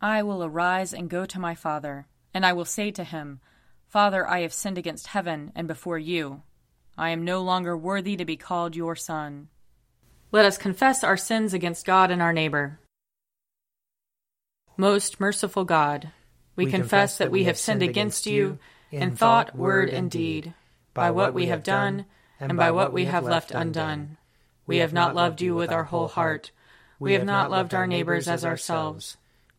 I will arise and go to my father, and I will say to him, Father, I have sinned against heaven and before you. I am no longer worthy to be called your son. Let us confess our sins against God and our neighbor. Most merciful God, we, we confess that we have sinned against you in thought, word, and deed, by what we have done and by what we have left undone. We have not loved you with our whole heart. We have not loved our neighbors as ourselves.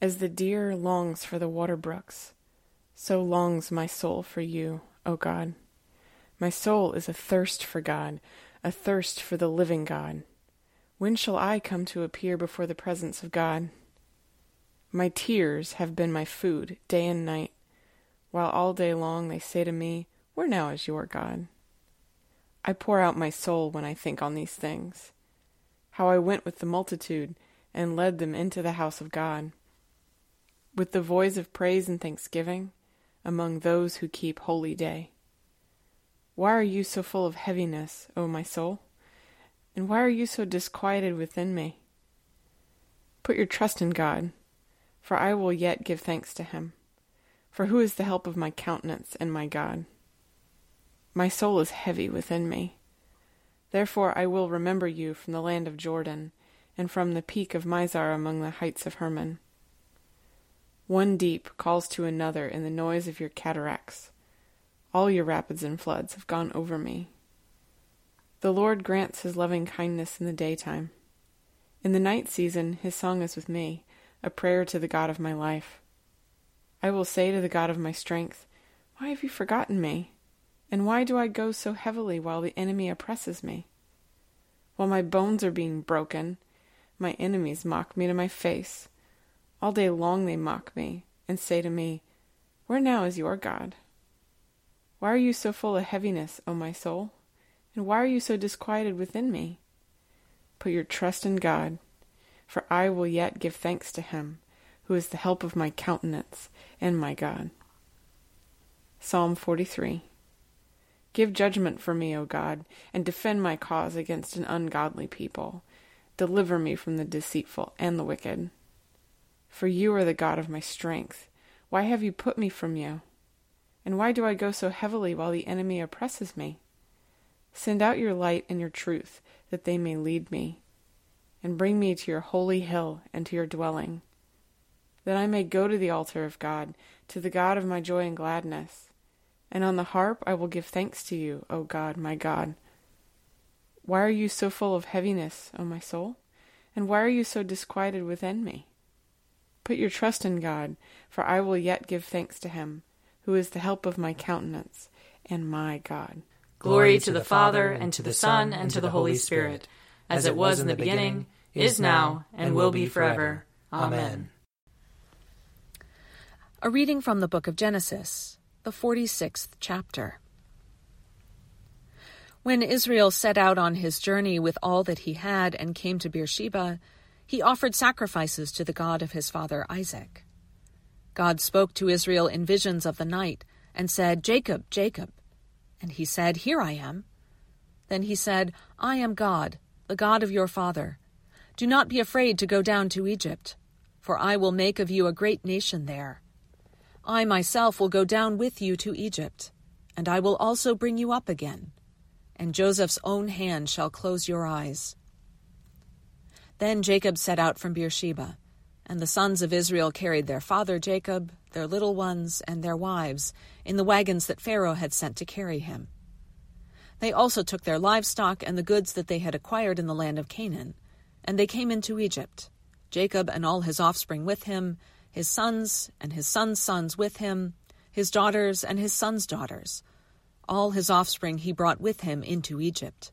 As the deer longs for the water brooks, so longs my soul for you, O God. My soul is athirst for God, athirst for the living God. When shall I come to appear before the presence of God? My tears have been my food day and night, while all day long they say to me, Where now is your God? I pour out my soul when I think on these things, how I went with the multitude and led them into the house of God, with the voice of praise and thanksgiving among those who keep holy day. Why are you so full of heaviness, O my soul? And why are you so disquieted within me? Put your trust in God, for I will yet give thanks to him. For who is the help of my countenance and my God? My soul is heavy within me. Therefore I will remember you from the land of Jordan, and from the peak of Mizar among the heights of Hermon. One deep calls to another in the noise of your cataracts. All your rapids and floods have gone over me. The Lord grants his loving kindness in the daytime. In the night season, his song is with me, a prayer to the God of my life. I will say to the God of my strength, Why have you forgotten me? And why do I go so heavily while the enemy oppresses me? While my bones are being broken, my enemies mock me to my face. All day long they mock me, and say to me, Where now is your God? Why are you so full of heaviness, O my soul? And why are you so disquieted within me? Put your trust in God, for I will yet give thanks to him, who is the help of my countenance and my God. Psalm 43 Give judgment for me, O God, and defend my cause against an ungodly people. Deliver me from the deceitful and the wicked. For you are the God of my strength. Why have you put me from you? And why do I go so heavily while the enemy oppresses me? Send out your light and your truth, that they may lead me, and bring me to your holy hill and to your dwelling, that I may go to the altar of God, to the God of my joy and gladness. And on the harp I will give thanks to you, O God, my God. Why are you so full of heaviness, O my soul? And why are you so disquieted within me? Put your trust in God, for I will yet give thanks to him, who is the help of my countenance and my God. Glory to the Father, and to the Son, and to the Holy Spirit, as it was in the beginning, is now, and will be forever. Amen. A reading from the book of Genesis, the 46th chapter. When Israel set out on his journey with all that he had and came to Beersheba, he offered sacrifices to the God of his father Isaac. God spoke to Israel in visions of the night and said, Jacob, Jacob. And he said, Here I am. Then he said, I am God, the God of your father. Do not be afraid to go down to Egypt, for I will make of you a great nation there. I myself will go down with you to Egypt, and I will also bring you up again, and Joseph's own hand shall close your eyes. Then Jacob set out from Beersheba, and the sons of Israel carried their father Jacob, their little ones, and their wives in the wagons that Pharaoh had sent to carry him. They also took their livestock and the goods that they had acquired in the land of Canaan, and they came into Egypt, Jacob and all his offspring with him, his sons and his sons' sons with him, his daughters and his sons' daughters. All his offspring he brought with him into Egypt.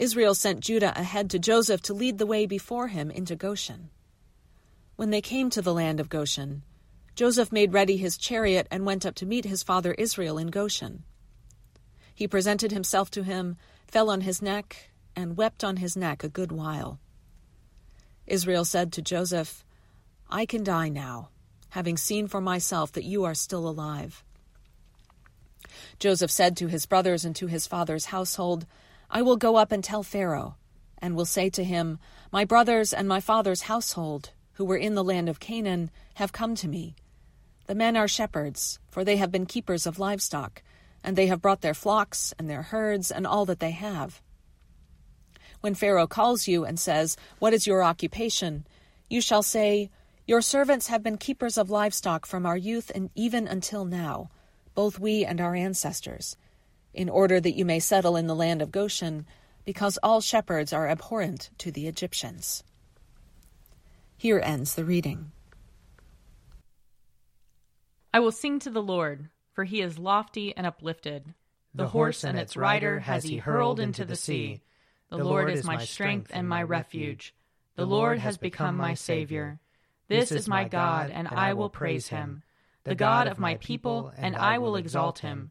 Israel sent Judah ahead to Joseph to lead the way before him into Goshen. When they came to the land of Goshen, Joseph made ready his chariot and went up to meet his father Israel in Goshen. He presented himself to him, fell on his neck, and wept on his neck a good while. Israel said to Joseph, I can die now, having seen for myself that you are still alive. Joseph said to his brothers and to his father's household, I will go up and tell Pharaoh, and will say to him, My brothers and my father's household, who were in the land of Canaan, have come to me. The men are shepherds, for they have been keepers of livestock and they have brought their flocks and their herds and all that they have. When Pharaoh calls you and says, What is your occupation? you shall say, Your servants have been keepers of livestock from our youth and even until now, both we and our ancestors, in order that you may settle in the land of Goshen, because all shepherds are abhorrent to the Egyptians. Here ends the reading. I will sing to the Lord for he is lofty and uplifted. The, the horse and its rider has he hurled into the sea. The Lord is my strength and my refuge. The Lord has become my Savior. This is my God, and I will praise him. The God of my people, and I will exalt him.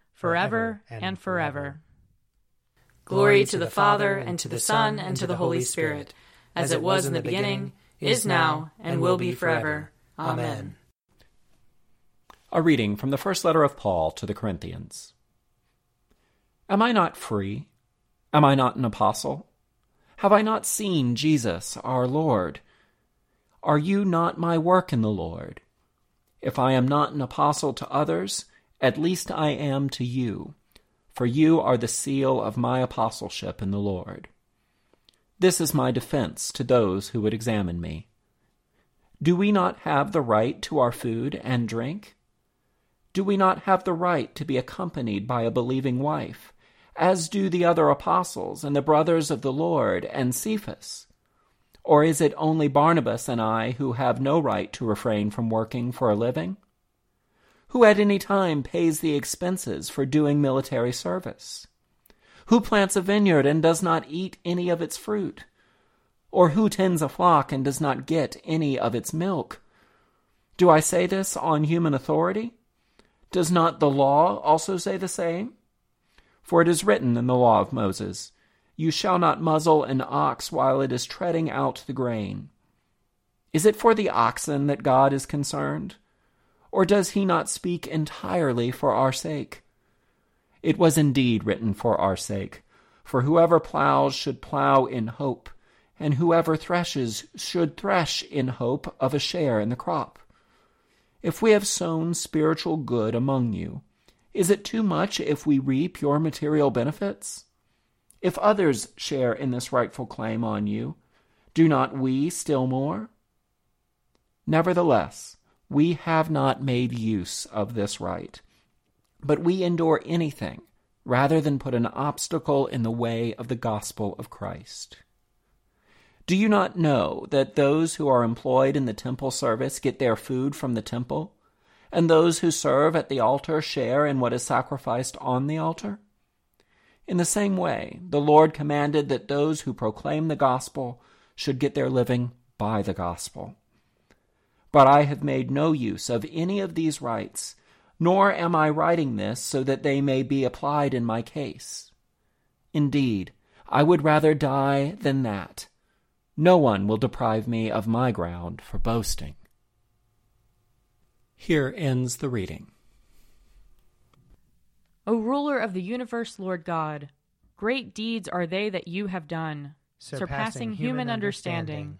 forever and forever. Glory to the Father, and to the Son, and to the Holy Spirit, as it was in the beginning, is now, and will be forever. Amen. A reading from the first letter of Paul to the Corinthians. Am I not free? Am I not an apostle? Have I not seen Jesus our Lord? Are you not my work in the Lord? If I am not an apostle to others, at least I am to you, for you are the seal of my apostleship in the Lord. This is my defense to those who would examine me. Do we not have the right to our food and drink? Do we not have the right to be accompanied by a believing wife, as do the other apostles and the brothers of the Lord and Cephas? Or is it only Barnabas and I who have no right to refrain from working for a living? Who at any time pays the expenses for doing military service? Who plants a vineyard and does not eat any of its fruit? Or who tends a flock and does not get any of its milk? Do I say this on human authority? Does not the law also say the same? For it is written in the law of Moses, You shall not muzzle an ox while it is treading out the grain. Is it for the oxen that God is concerned? Or does he not speak entirely for our sake? It was indeed written for our sake, for whoever plows should plow in hope, and whoever threshes should thresh in hope of a share in the crop. If we have sown spiritual good among you, is it too much if we reap your material benefits? If others share in this rightful claim on you, do not we still more? Nevertheless, we have not made use of this right, but we endure anything rather than put an obstacle in the way of the gospel of Christ. Do you not know that those who are employed in the temple service get their food from the temple, and those who serve at the altar share in what is sacrificed on the altar? In the same way, the Lord commanded that those who proclaim the gospel should get their living by the gospel. But I have made no use of any of these rights, nor am I writing this so that they may be applied in my case. Indeed, I would rather die than that. No one will deprive me of my ground for boasting. Here ends the reading. O ruler of the universe, Lord God, great deeds are they that you have done, surpassing human understanding.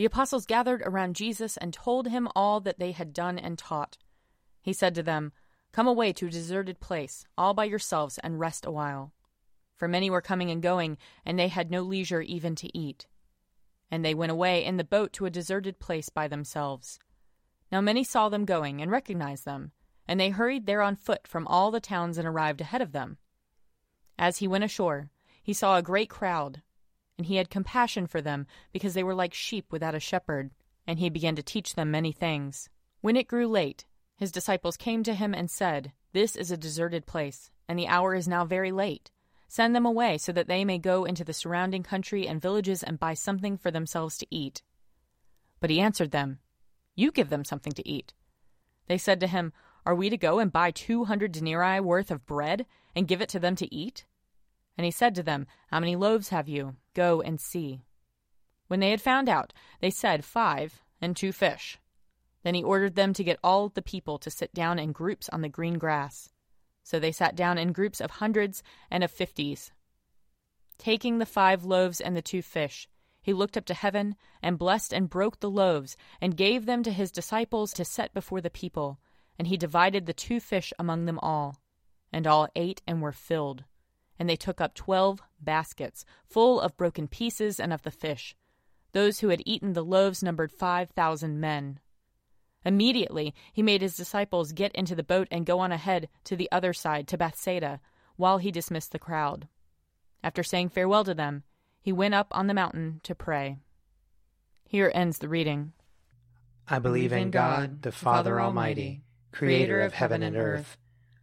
The apostles gathered around Jesus and told him all that they had done and taught. He said to them, Come away to a deserted place, all by yourselves, and rest a while. For many were coming and going, and they had no leisure even to eat. And they went away in the boat to a deserted place by themselves. Now many saw them going, and recognized them and they hurried there on foot from all the towns and arrived ahead of them. As he went ashore, he saw a great crowd, and he had compassion for them, because they were like sheep without a shepherd, and he began to teach them many things. When it grew late, his disciples came to him and said, This is a deserted place, and the hour is now very late. Send them away so that they may go into the surrounding country and villages and buy something for themselves to eat. But he answered them, You give them something to eat. They said to him, are we to go and buy two hundred denarii worth of bread and give it to them to eat? And he said to them, How many loaves have you? Go and see. When they had found out, they said, Five, and two fish. Then he ordered them to get all the people to sit down in groups on the green grass. So they sat down in groups of hundreds and of fifties. Taking the five loaves and the two fish, he looked up to heaven and blessed and broke the loaves and gave them to his disciples to set before the people and he divided the two fish among them all. And all ate and were filled. And they took up twelve baskets, full of broken pieces and of the fish. Those who had eaten the loaves numbered five thousand men. Immediately he made his disciples get into the boat and go on ahead to the other side, to Bethsaida, while he dismissed the crowd. After saying farewell to them, he went up on the mountain to pray. Here ends the reading. I believe in God, the Father Almighty creator of heaven and earth.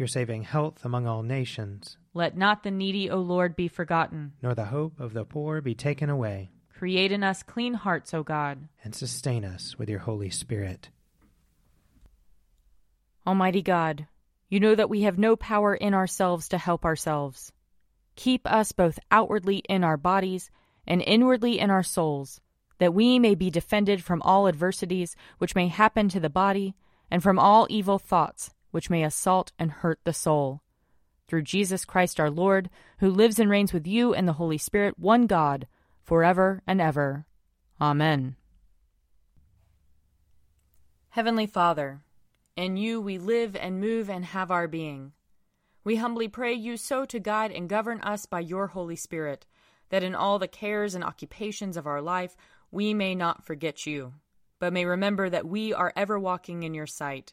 Your saving health among all nations. Let not the needy, O Lord, be forgotten. Nor the hope of the poor be taken away. Create in us clean hearts, O God. And sustain us with your Holy Spirit. Almighty God, you know that we have no power in ourselves to help ourselves. Keep us both outwardly in our bodies and inwardly in our souls that we may be defended from all adversities which may happen to the body, and from all evil thoughts which may assault and hurt the soul. Through Jesus Christ our Lord, who lives and reigns with you and the Holy Spirit, one God, forever and ever. Amen. Heavenly Father, in you we live and move and have our being. We humbly pray you so to guide and govern us by your Holy Spirit, that in all the cares and occupations of our life we may not forget you, but may remember that we are ever walking in your sight.